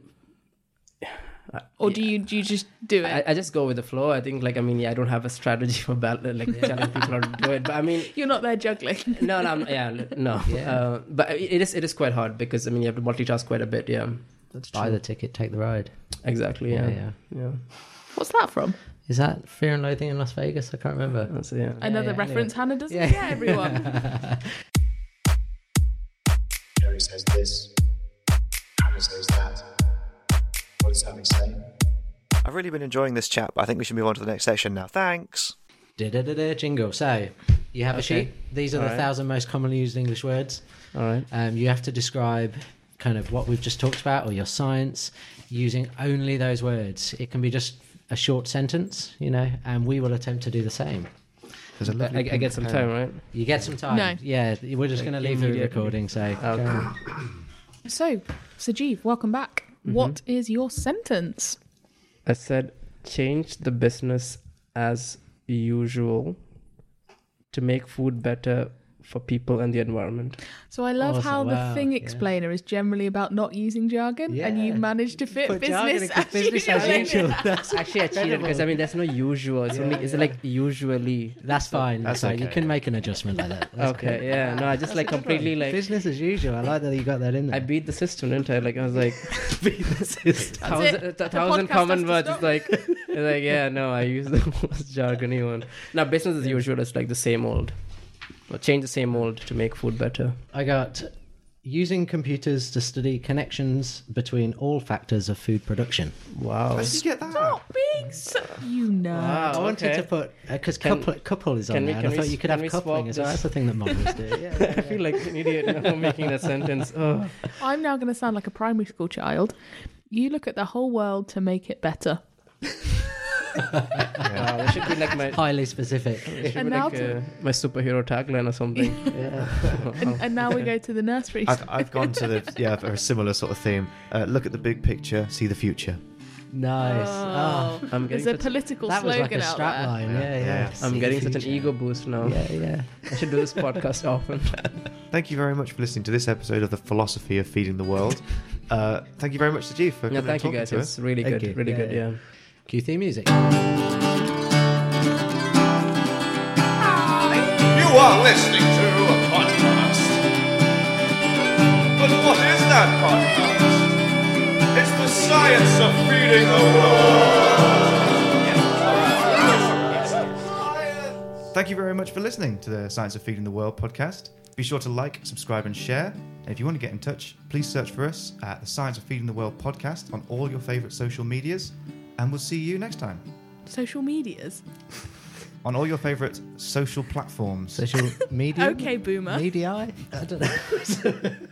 or do you do you just do it? I, I just go with the flow. I think like I mean, yeah, I don't have a strategy for bal- like telling people how to do it, but I mean, You're not there juggling. no, no, I'm- yeah, no. Yeah. Uh, but it is it is quite hard because I mean you have to multitask quite a bit. Yeah, That's Buy true. the ticket, take the ride. exactly. Yeah, Yeah, yeah. yeah. What's that from? Is that Fear and Loathing in Las Vegas? I can't remember. That's yeah. Another yeah, reference Hannah doesn't Yeah. get everyone. Jerry says this. Hannah says that. What does Hannah say? I've really been enjoying this chat, but I think we should move on to the next section now. Thanks. Da-da-da-da, jingle. So, you have a sheet. These are the Alright. thousand most commonly used English words. All right. Um, you have to describe kind of what we've just talked about or your science using only those words. It can be just a short sentence, you know, and we will attempt to do the same. There's a I, lovely I get some time, right? You get some time. No. Yeah, we're just going to leave the recording. So, Okay. so, Sajeev, welcome back. What mm-hmm. is your sentence? I said change the business as usual to make food better for people and the environment. So I love Awesome. how the Wow, thing yeah. explainer is generally about not using jargon, and you Yeah. managed to fit Put business, jargon in 'cause as business as usual. usual. That's, Actually, I cheated because I mean there's no usual. It's only it's like usually. that's fine. That's That's fine. You can make an adjustment like that. That's Okay, good. yeah. No, I just like completely like Business as usual. I like that you got that in there. I beat the system, didn't I? Like I was like That's thousand, it. a The thousand podcast common has to words. It's like it's like yeah, no, I use the most jargony one. Now business as usual is like the same old. Or change the same mold to make food better. I got using computers to study connections between all factors of food production. Wow. How did you get that? Stop being so you know. Wow. I wanted okay. to put uh, because Can- couple, couple is on we- there. and I we thought you could have coupling swap as well. That's the thing that models do. Yeah, I feel like an idiot for making that sentence. Oh. I'm now going to sound like a primary school child. You look at the whole world to make it better. Wow, that should be like my highly specific. it should And be now like to- uh, my superhero tagline or something. And, and now we go to the nursery. I've, I've gone to the yeah for a similar sort of theme. Uh, look at the big picture, see the future. Nice. Oh, I'm getting There's a such, political that was like a out strap there. line. Yeah, yeah. Yeah. I'm See getting such an ego boost now. Yeah, yeah. I should do this podcast often. Thank you very much for listening to this episode of the philosophy of feeding the world. Uh, thank you very much to G for yeah, coming and thank you talking guys. to It's us. really Thank good. you. Really Yeah, good. yeah. Yeah. Cue theme music. You are listening to a podcast. But what is that podcast? It's the science of feeding the world. Thank you very much for listening to the Science of Feeding the World podcast. Be sure to like, subscribe, and share. And if you want to get in touch, please search for us at the Science of Feeding the World podcast on all your favorite social medias. And we'll see you next time Social medias. on all your favorite social platforms. Social media. Okay, boomer. Media. I don't know.